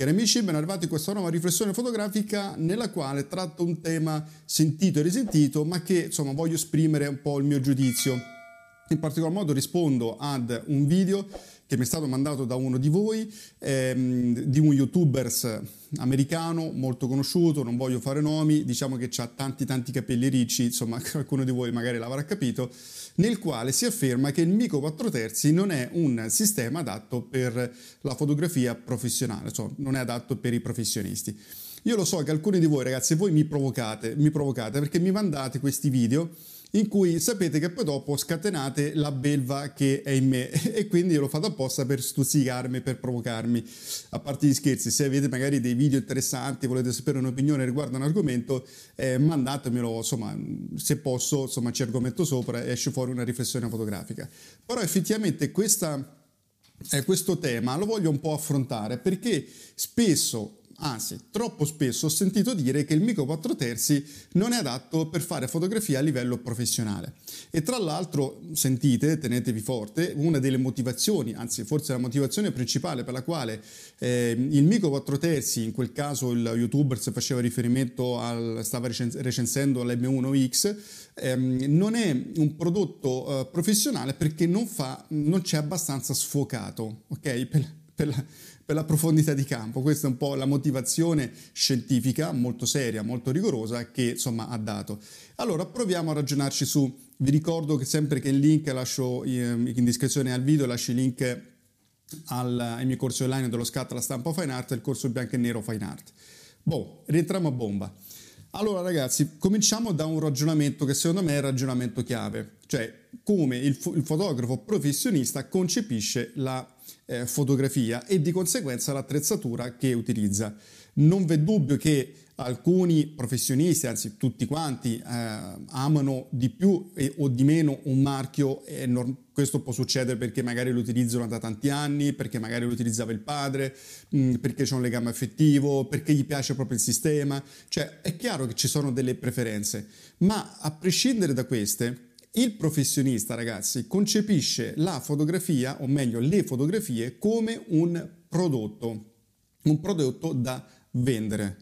Cari amici, ben arrivati in questa nuova riflessione fotografica nella quale tratto un tema sentito e risentito, ma che insomma voglio esprimere un po' il mio giudizio. In particolar modo rispondo ad un video che mi è stato mandato da uno di voi, ehm, di un youtuber americano molto conosciuto, non voglio fare nomi, diciamo che ha tanti tanti capelli ricci, insomma qualcuno di voi magari l'avrà capito, nel quale si afferma che il Mico 4 terzi non è un sistema adatto per la fotografia professionale, cioè non è adatto per i professionisti. Io lo so che alcuni di voi ragazzi, voi mi provocate, mi provocate perché mi mandate questi video in cui sapete che poi dopo scatenate la belva che è in me e quindi io l'ho fatto apposta per stuzzicarmi, per provocarmi. A parte gli scherzi, se avete magari dei video interessanti, volete sapere un'opinione riguardo un argomento, eh, mandatemelo, insomma, se posso, insomma, ci argomento sopra e esce fuori una riflessione fotografica. Però effettivamente questa, eh, questo tema lo voglio un po' affrontare perché spesso Anzi, troppo spesso ho sentito dire che il Mico 4 terzi non è adatto per fare fotografia a livello professionale. E tra l'altro, sentite, tenetevi forte, una delle motivazioni, anzi forse la motivazione principale per la quale eh, il Mico 4 terzi, in quel caso il youtuber se faceva riferimento al, stava recensendo l'M1X, ehm, non è un prodotto eh, professionale perché non, fa, non c'è abbastanza sfocato, ok? Per, per la, per la profondità di campo. Questa è un po' la motivazione scientifica molto seria, molto rigorosa che insomma ha dato. Allora proviamo a ragionarci su. Vi ricordo che sempre che il link lascio in descrizione al video, lascio il link al, ai miei corsi online dello scatto alla stampa Fine Art e il corso bianco e nero Fine Art. Boh, rientriamo a bomba. Allora ragazzi, cominciamo da un ragionamento che secondo me è il ragionamento chiave, cioè come il, il fotografo professionista concepisce la eh, fotografia e di conseguenza l'attrezzatura che utilizza. Non v'è dubbio che alcuni professionisti, anzi tutti quanti, eh, amano di più e, o di meno un marchio e non, questo può succedere perché magari lo utilizzano da tanti anni, perché magari lo utilizzava il padre, mh, mm, perché c'è un legame affettivo, perché gli piace proprio il sistema. Cioè è chiaro che ci sono delle preferenze, ma a prescindere da queste, il professionista, ragazzi, concepisce la fotografia, o meglio le fotografie, come un prodotto, un prodotto da vendere.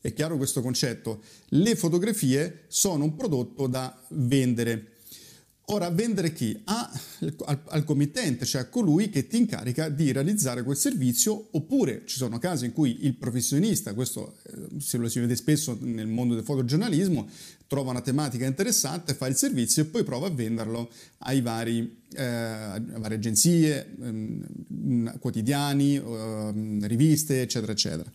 È chiaro questo concetto? Le fotografie sono un prodotto da vendere. Ora, vendere chi? A, al, al, committente, cioè a colui che ti incarica di realizzare quel servizio, oppure ci sono casi in cui il professionista, questo eh, se lo si vede spesso nel mondo del fotogiornalismo, trova una tematica interessante, fa il servizio e poi prova a venderlo ai vari, eh, a varie agenzie, eh, quotidiani, eh, riviste, eccetera, eccetera.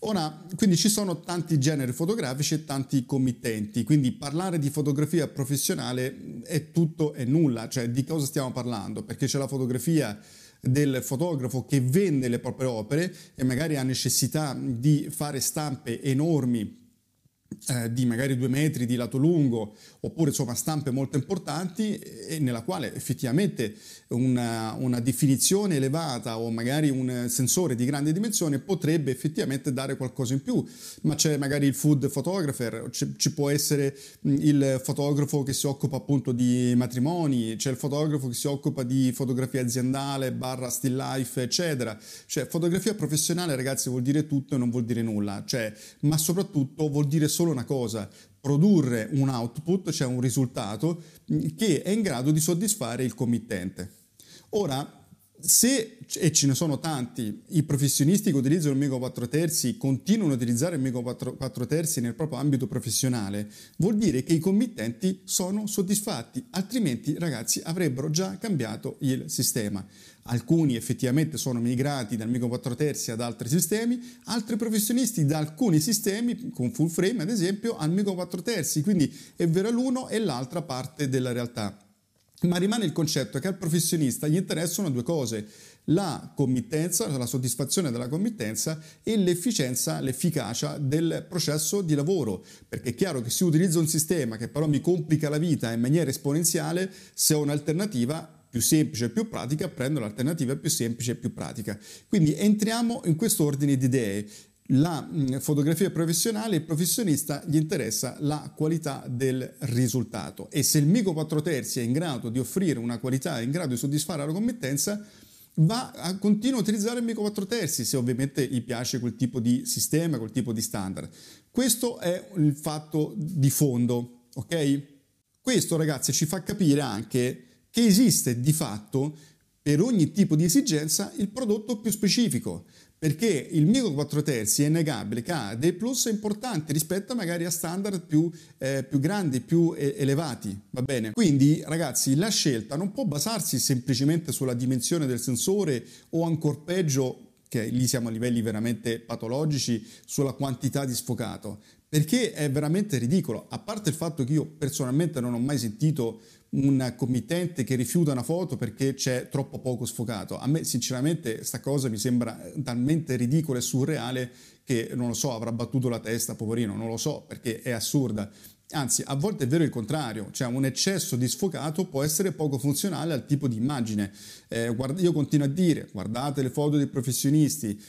Ora, quindi ci sono tanti generi fotografici e tanti committenti, quindi parlare di fotografia professionale è tutto e nulla, cioè di cosa stiamo parlando? Perché c'è la fotografia del fotografo che vende le proprie opere e magari ha necessità di fare stampe enormi eh, di magari due metri di lato lungo oppure insomma stampe molto importanti e nella quale effettivamente una, una, definizione elevata o magari un sensore di grande dimensione potrebbe effettivamente dare qualcosa in più. Ma c'è magari il food photographer ci può essere il fotografo che si occupa appunto di matrimoni c'è il fotografo che si occupa di fotografia aziendale barra still life eccetera. Cioè fotografia professionale ragazzi vuol dire tutto e non vuol dire nulla. Cioè ma soprattutto vuol dire solo una cosa, produrre un output, cioè un risultato che è in grado di soddisfare il committente. Ora, se, e ce ne sono tanti, i professionisti che utilizzano il Mego 4 terzi continuano a utilizzare il Mego 4, 4 terzi nel proprio ambito professionale, vuol dire che i committenti sono soddisfatti, altrimenti ragazzi avrebbero già cambiato il sistema. Alcuni effettivamente sono migrati dal Mego 4 terzi ad altri sistemi, altri professionisti da alcuni sistemi, con full frame ad esempio, al Mego 4 terzi, quindi è vera l'uno e l'altra parte della realtà. Ma rimane il concetto che al professionista gli interessano due cose, la committenza, la soddisfazione della committenza e l'efficienza, l'efficacia del processo di lavoro, perché è chiaro che se utilizzo un sistema che però mi complica la vita in maniera esponenziale, se ho un'alternativa più semplice e più pratica, prendo l'alternativa più semplice e più pratica. Quindi entriamo in questo ordine di idee la mm, fotografia professionale, il professionista gli interessa la qualità del risultato e se il Mico 4 terzi è in grado di offrire una qualità, è in grado di soddisfare la committenza, va a continuare a utilizzare il Mico 4 terzi se ovviamente gli piace quel tipo di sistema, quel tipo di standard. Questo è il fatto di fondo, ok? Questo ragazzi ci fa capire anche che esiste di fatto per ogni tipo di esigenza il prodotto più specifico perché il Mico 4 terzi è innegabile che ha dei plus importanti rispetto magari a standard più, eh, più grandi, più eh, elevati, va bene? Quindi ragazzi la scelta non può basarsi semplicemente sulla dimensione del sensore o ancora peggio che lì siamo a livelli veramente patologici, sulla quantità di sfocato, perché è veramente ridicolo, a parte il fatto che io personalmente non ho mai sentito un committente che rifiuta una foto perché c'è troppo poco sfocato. A me sinceramente sta cosa mi sembra talmente ridicola e surreale che non lo so, avrà battuto la testa, poverino, non lo so, perché è assurda. Anzi, a volte è vero il contrario, cioè un eccesso di sfocato può essere poco funzionale al tipo di immagine. Eh, guarda, io continuo a dire, guardate le foto dei professionisti,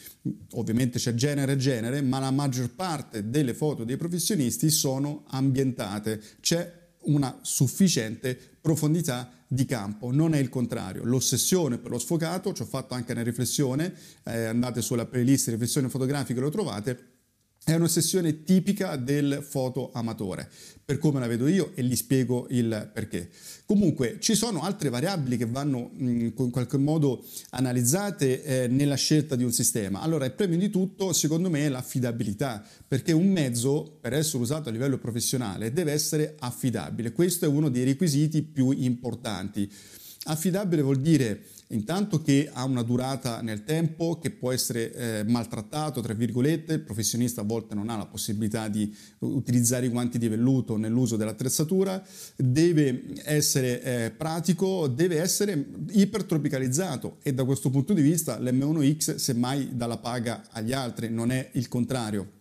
ovviamente c'è genere e genere, ma la maggior parte delle foto dei professionisti sono ambientate, c'è una sufficiente profondità di campo, non è il contrario. L'ossessione per lo sfocato, ci ho fatto anche una riflessione, eh, andate sulla playlist riflessione fotografica lo trovate, è un'ossessione tipica del foto amatore, per come la vedo io e gli spiego il perché. Comunque ci sono altre variabili che vanno in qualche modo analizzate eh, nella scelta di un sistema. Allora, il premio di tutto, secondo me, è l'affidabilità, perché un mezzo, per essere usato a livello professionale, deve essere affidabile. Questo è uno dei requisiti più importanti. Affidabile vuol dire intanto che ha una durata nel tempo, che può essere eh, maltrattato, tra virgolette, il professionista a volte non ha la possibilità di utilizzare i guanti di velluto nell'uso dell'attrezzatura, deve essere eh, pratico, deve essere ipertropicalizzato e da questo punto di vista l'M1X semmai dà la paga agli altri, non è il contrario.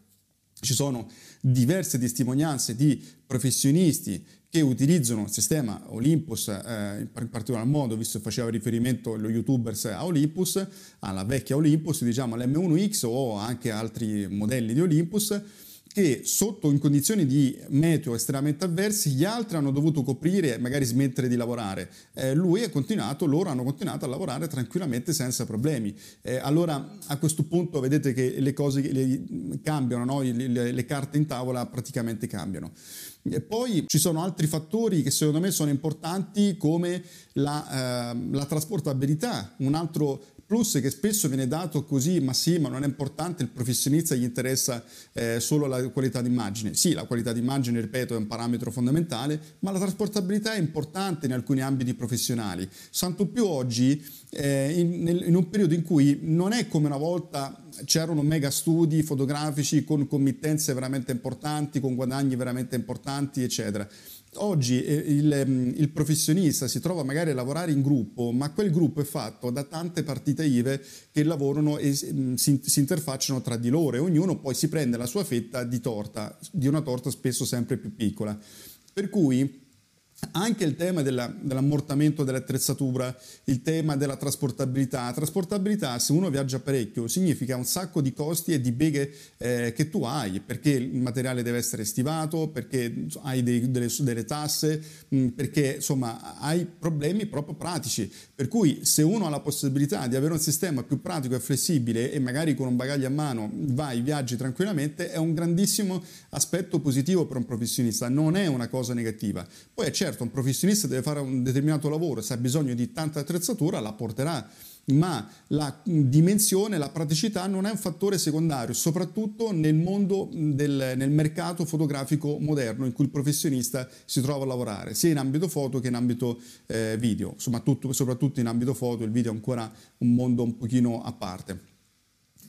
Ci sono diverse testimonianze di professionisti che utilizzano il sistema Olympus eh, in particolar modo, visto che faceva riferimento lo youtubers a Olympus, alla vecchia Olympus, diciamo all'M1X o anche altri modelli di Olympus, che sotto in condizioni di meteo estremamente avversi gli altri hanno dovuto coprire e magari smettere di lavorare. Eh, lui ha continuato, loro hanno continuato a lavorare tranquillamente senza problemi. Eh, allora a questo punto vedete che le cose le, cambiano, no? le, le, le carte in tavola praticamente cambiano. E poi ci sono altri fattori che secondo me sono importanti come la, eh, la trasportabilità, un altro plus che spesso viene dato così, ma sì, ma non è importante, il professionista gli interessa eh, solo la qualità d'immagine. Sì, la qualità d'immagine, ripeto, è un parametro fondamentale, ma la trasportabilità è importante in alcuni ambiti professionali. Santo più oggi, eh, in, in un periodo in cui non è come una volta c'erano mega studi fotografici con committenze veramente importanti, con guadagni veramente importanti, eccetera. Oggi eh, il, ehm, il, professionista si trova magari a lavorare in gruppo, ma quel gruppo è fatto da tante partite IVE che lavorano e mm, si, si interfacciano tra di loro e ognuno poi si prende la sua fetta di torta, di una torta spesso sempre più piccola. Per cui anche il tema della, dell'ammortamento dell'attrezzatura, il tema della trasportabilità. Trasportabilità, se uno viaggia parecchio, significa un sacco di costi e di beghe eh, che tu hai, perché il materiale deve essere stivato, perché hai dei, delle, delle, tasse, mh, mm, perché insomma hai problemi proprio pratici. Per cui se uno ha la possibilità di avere un sistema più pratico e flessibile e magari con un bagaglio a mano vai, viaggi tranquillamente, è un grandissimo aspetto positivo per un professionista, non è una cosa negativa. Poi certo certo un professionista deve fare un determinato lavoro, se ha bisogno di tanta attrezzatura la porterà, ma la dimensione, la praticità non è un fattore secondario, soprattutto nel mondo del nel mercato fotografico moderno in cui il professionista si trova a lavorare, sia in ambito foto che in ambito eh, video, soprattutto in ambito foto, il video è ancora un mondo un pochino a parte.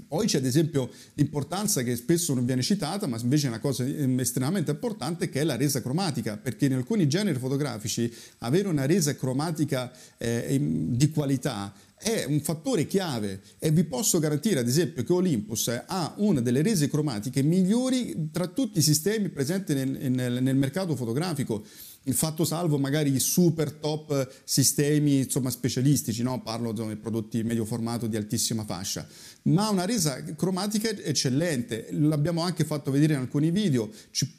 Poi c'è ad esempio l'importanza che spesso non viene citata, ma invece è una cosa ehm, estremamente importante, che è la resa cromatica, perché in alcuni generi fotografici avere una resa cromatica eh, di qualità è un fattore chiave e vi posso garantire ad esempio che Olympus ha una delle rese cromatiche migliori tra tutti i sistemi presenti nel, nel, nel mercato fotografico. Il fatto salvo magari i super top sistemi insomma, specialistici, no? parlo di prodotti medio formato di altissima fascia, ma una resa cromatica eccellente, l'abbiamo anche fatto vedere in alcuni video, ci,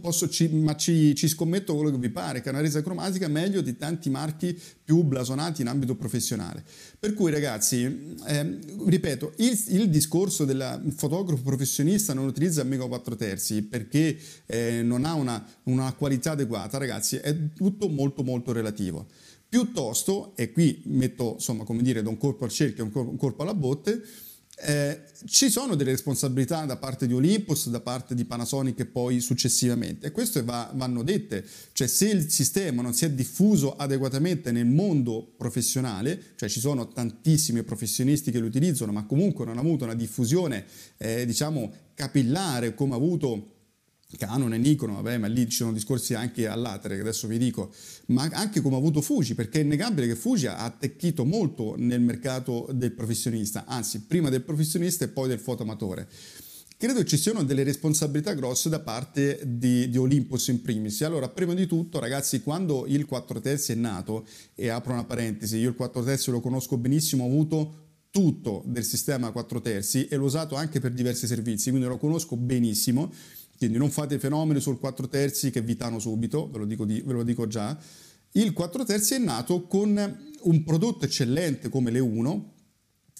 posso, ci, ma ci, ci, scommetto quello che vi pare, che è una resa cromatica meglio di tanti marchi più blasonati in ambito professionale. Per cui ragazzi, eh, ripeto, il, il, discorso del fotografo professionista non utilizza il Mega 4 terzi perché eh, non ha una, una qualità adeguata, ragazzi, è tutto molto molto relativo. Piuttosto, e qui metto insomma come dire da un colpo al cerchio e un colpo alla botte, eh, ci sono delle responsabilità da parte di Olympus, da parte di Panasonic e poi successivamente. E queste va, vanno dette, cioè se il sistema non si è diffuso adeguatamente nel mondo professionale, cioè ci sono tantissimi professionisti che lo utilizzano ma comunque non ha avuto una diffusione eh, diciamo capillare come ha avuto Canon e Nikon, vabbè, ma lì ci sono discorsi anche all'atere, che adesso vi dico, ma anche come ha avuto Fuji, perché è innegabile che Fuji ha attecchito molto nel mercato del professionista, anzi, prima del professionista e poi del fotoamatore. Credo ci siano delle responsabilità grosse da parte di, di, Olympus in primis. Allora, prima di tutto, ragazzi, quando il 4 terzi è nato, e apro una parentesi, io il 4 terzi lo conosco benissimo, ho avuto tutto del sistema 4 terzi e l'ho usato anche per diversi servizi, quindi lo conosco benissimo quindi non fate fenomeni sul 4 terzi che vitano subito, ve lo dico, di, ve lo dico già. Il 4 terzi è nato con un prodotto eccellente come le 1,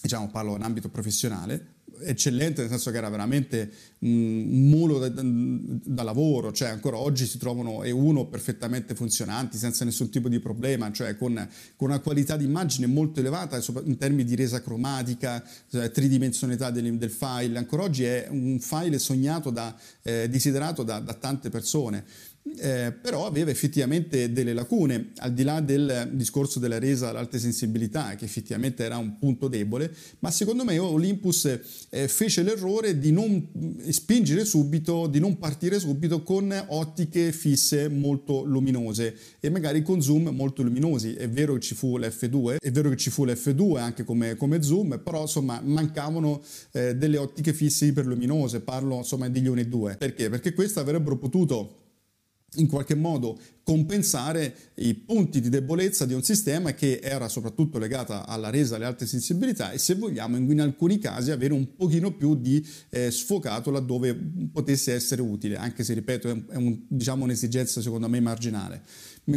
diciamo parlo in ambito professionale, eccellente nel senso che era veramente un mulo da, da, lavoro, cioè ancora oggi si trovano E1 perfettamente funzionanti senza nessun tipo di problema, cioè con, con una qualità di immagine molto elevata in termini di resa cromatica, cioè tridimensionalità del, del, file, ancora oggi è un file sognato da, eh, desiderato da, da tante persone eh, però aveva effettivamente delle lacune, al di là del discorso della resa all'alta sensibilità, che effettivamente era un punto debole, ma secondo me Olympus eh, fece l'errore di non spingere subito, di non partire subito con ottiche fisse molto luminose e magari con zoom molto luminosi. È vero che ci fu l'F2, è vero che ci fu l'F2 anche come, come zoom, però insomma mancavano eh, delle ottiche fisse iperluminose, parlo insomma di Ione 2. Perché? Perché queste avrebbero potuto in qualche modo compensare i punti di debolezza di un sistema che era soprattutto legata alla resa alle alte sensibilità e se vogliamo in, alcuni casi avere un pochino più di eh, sfocato laddove potesse essere utile, anche se ripeto è, un, diciamo, un'esigenza secondo me marginale.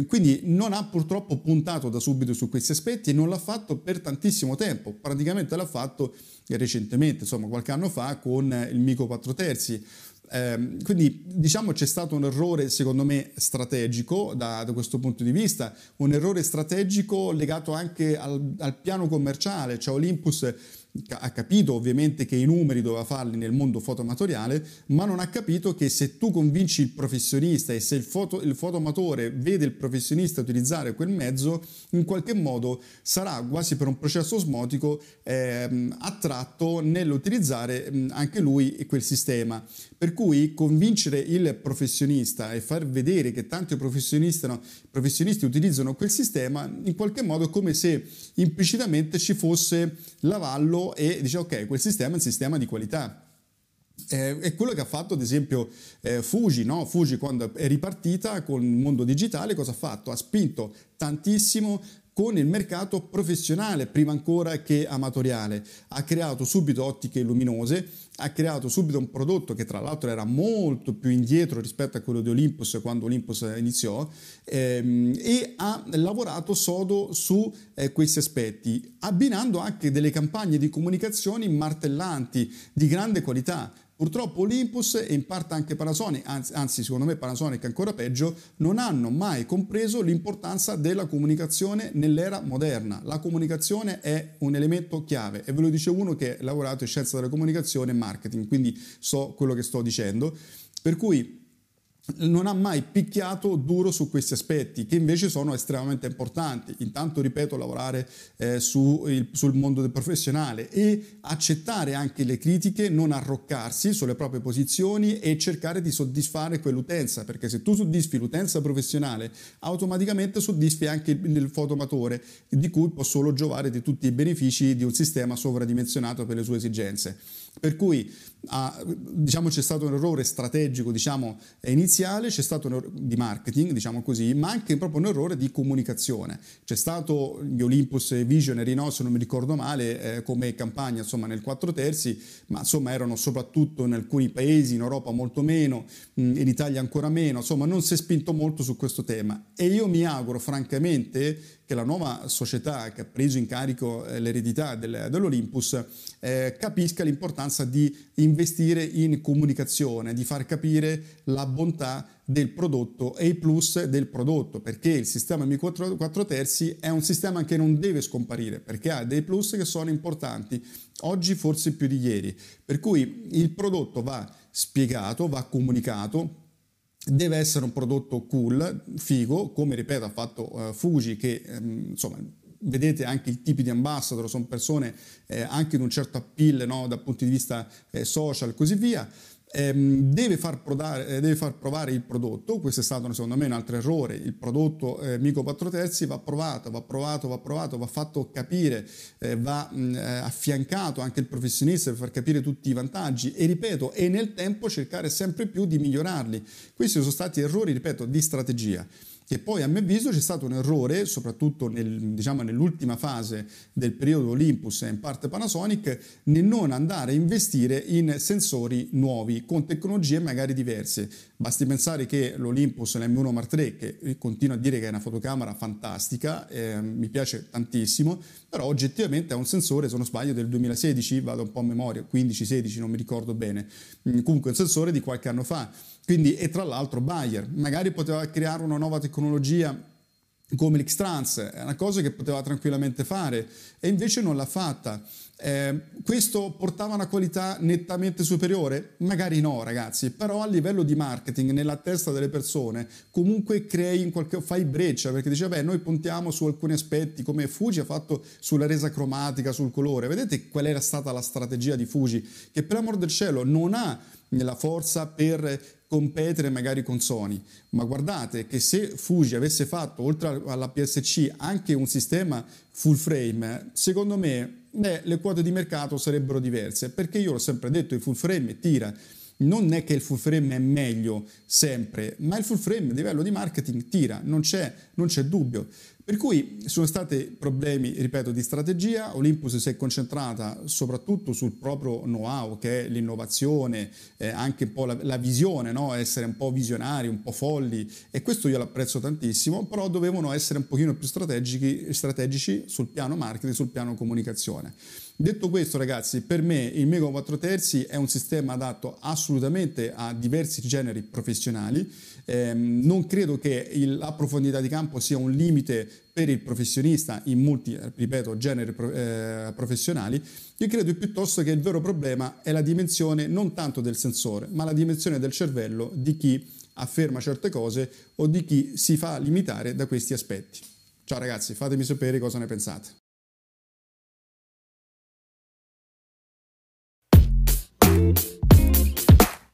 Quindi non ha purtroppo puntato da subito su questi aspetti e non l'ha fatto per tantissimo tempo, praticamente l'ha fatto recentemente, insomma qualche anno fa con il Mico 4 terzi. Eh, quindi diciamo c'è stato un errore secondo me strategico da, da, questo punto di vista, un errore strategico legato anche al, al piano commerciale, cioè Olympus ha capito ovviamente che i numeri doveva farli nel mondo fotoamatoriale, ma non ha capito che se tu convinci il professionista e se il, foto, il fotoamatore vede il professionista utilizzare quel mezzo, in qualche modo sarà quasi per un processo osmotico eh, attratto nell'utilizzare anche lui quel sistema. Per cui convincere il professionista e far vedere che tanti professionisti, no, professionisti utilizzano quel sistema, in qualche modo è come se implicitamente ci fosse l'avallo e dice ok, quel sistema è un sistema di qualità. Eh, è quello che ha fatto ad esempio eh, Fuji, no? Fuji quando è ripartita con il mondo digitale cosa ha fatto? Ha spinto tantissimo con il mercato professionale prima ancora che amatoriale. Ha creato subito ottiche luminose, ha creato subito un prodotto che tra l'altro era molto più indietro rispetto a quello di Olympus quando Olympus iniziò ehm, e ha lavorato sodo su eh, questi aspetti, abbinando anche delle campagne di comunicazione martellanti di grande qualità Purtroppo Olympus e in parte anche Panasonic, anzi, anzi secondo me Panasonic ancora peggio, non hanno mai compreso l'importanza della comunicazione nell'era moderna. La comunicazione è un elemento chiave e ve lo dice uno che ha lavorato in scienza della comunicazione e marketing, quindi so quello che sto dicendo. Per cui non ha mai picchiato duro su questi aspetti che invece sono estremamente importanti. Intanto, ripeto, lavorare eh, su il, sul mondo del professionale e accettare anche le critiche, non arroccarsi sulle proprie posizioni e cercare di soddisfare quell'utenza, perché se tu soddisfi l'utenza professionale, automaticamente soddisfi anche il, il fotomatore, di cui può solo giovare di tutti i benefici di un sistema sovradimensionato per le sue esigenze. Per cui ah, diciamo, c'è stato un errore strategico diciamo, iniziale, c'è stato un errore di marketing, diciamo così, ma anche proprio un errore di comunicazione. C'è stato gli Olympus Visionary, no, se non mi ricordo male, eh, come campagna insomma, nel 4 terzi, ma insomma erano soprattutto in alcuni paesi, in Europa molto meno, in Italia ancora meno, insomma non si è spinto molto su questo tema. E io mi auguro francamente che la nuova società che ha preso in carico eh, l'eredità del, dell'Olympus eh, capisca l'importanza di investire in comunicazione, di far capire la bontà del prodotto e i plus del prodotto, perché il sistema M4, 4 terzi è un sistema che non deve scomparire, perché ha dei plus che sono importanti, oggi forse più di ieri. Per cui il prodotto va spiegato, va comunicato, deve essere un prodotto cool, figo, come ripeto ha fatto uh, Fuji che um, insomma vedete anche i tipi di ambassador sono persone eh, anche di un certo appeal no, dal punto di vista eh, social e così via ehm, deve, far prodare, eh, deve, far provare il prodotto, questo è stato secondo me un altro errore, il prodotto eh, Mico 4 terzi va provato, va provato, va provato, va fatto capire, eh, va mh, eh, affiancato anche il professionista per far capire tutti i vantaggi e ripeto, e nel tempo cercare sempre più di migliorarli. Questi sono stati errori, ripeto, di strategia che poi a mio avviso c'è stato un errore, soprattutto nel, diciamo, nell'ultima fase del periodo Olympus e in parte Panasonic, nel non andare a investire in sensori nuovi con tecnologie magari diverse. Basti pensare che l'Olympus, l'M1 Mark III, che continuo a dire che è una fotocamera fantastica, eh, mi piace tantissimo, però oggettivamente è un sensore, se non sbaglio, del 2016, vado un po' a memoria, 15-16, non mi ricordo bene, mm, comunque un sensore di qualche anno fa quindi, e tra l'altro Bayer magari poteva creare una nuova tecnologia come l'X-Trans, è una cosa che poteva tranquillamente fare e invece non l'ha fatta. Eh, questo portava una qualità nettamente superiore? Magari no, ragazzi, però a livello di marketing, nella testa delle persone, comunque crei in qualche fai breccia perché dice, beh, noi puntiamo su alcuni aspetti come Fuji ha fatto sulla resa cromatica, sul colore. Vedete qual era stata la strategia di Fuji? Che per amor del cielo non ha la forza per competere magari con Sony, ma guardate che se Fuji avesse fatto oltre alla PSC anche un sistema full frame, secondo me beh, le quote di mercato sarebbero diverse, perché io l'ho sempre detto, il full frame tira non è che il full frame è meglio sempre, ma il full frame a livello di marketing tira, non c'è, non c'è dubbio. Per cui sono stati problemi, ripeto, di strategia. Olympus si è concentrata soprattutto sul proprio know-how, che è l'innovazione, eh, anche un po' la, la visione, no? essere un po' visionari, un po' folli, e questo io l'apprezzo tantissimo, però dovevano essere un pochino più strategici sul piano marketing, sul piano comunicazione. Detto questo, ragazzi, per me il Mego 4 terzi è un sistema adatto assolutamente a diversi generi professionali. Eh, non credo che il, la profondità di campo sia un limite per il professionista in molti, ripeto, generi eh, professionali. Io credo piuttosto che il vero problema è la dimensione non tanto del sensore, ma la dimensione del cervello di chi afferma certe cose o di chi si fa limitare da questi aspetti. Ciao ragazzi, fatemi sapere cosa ne pensate.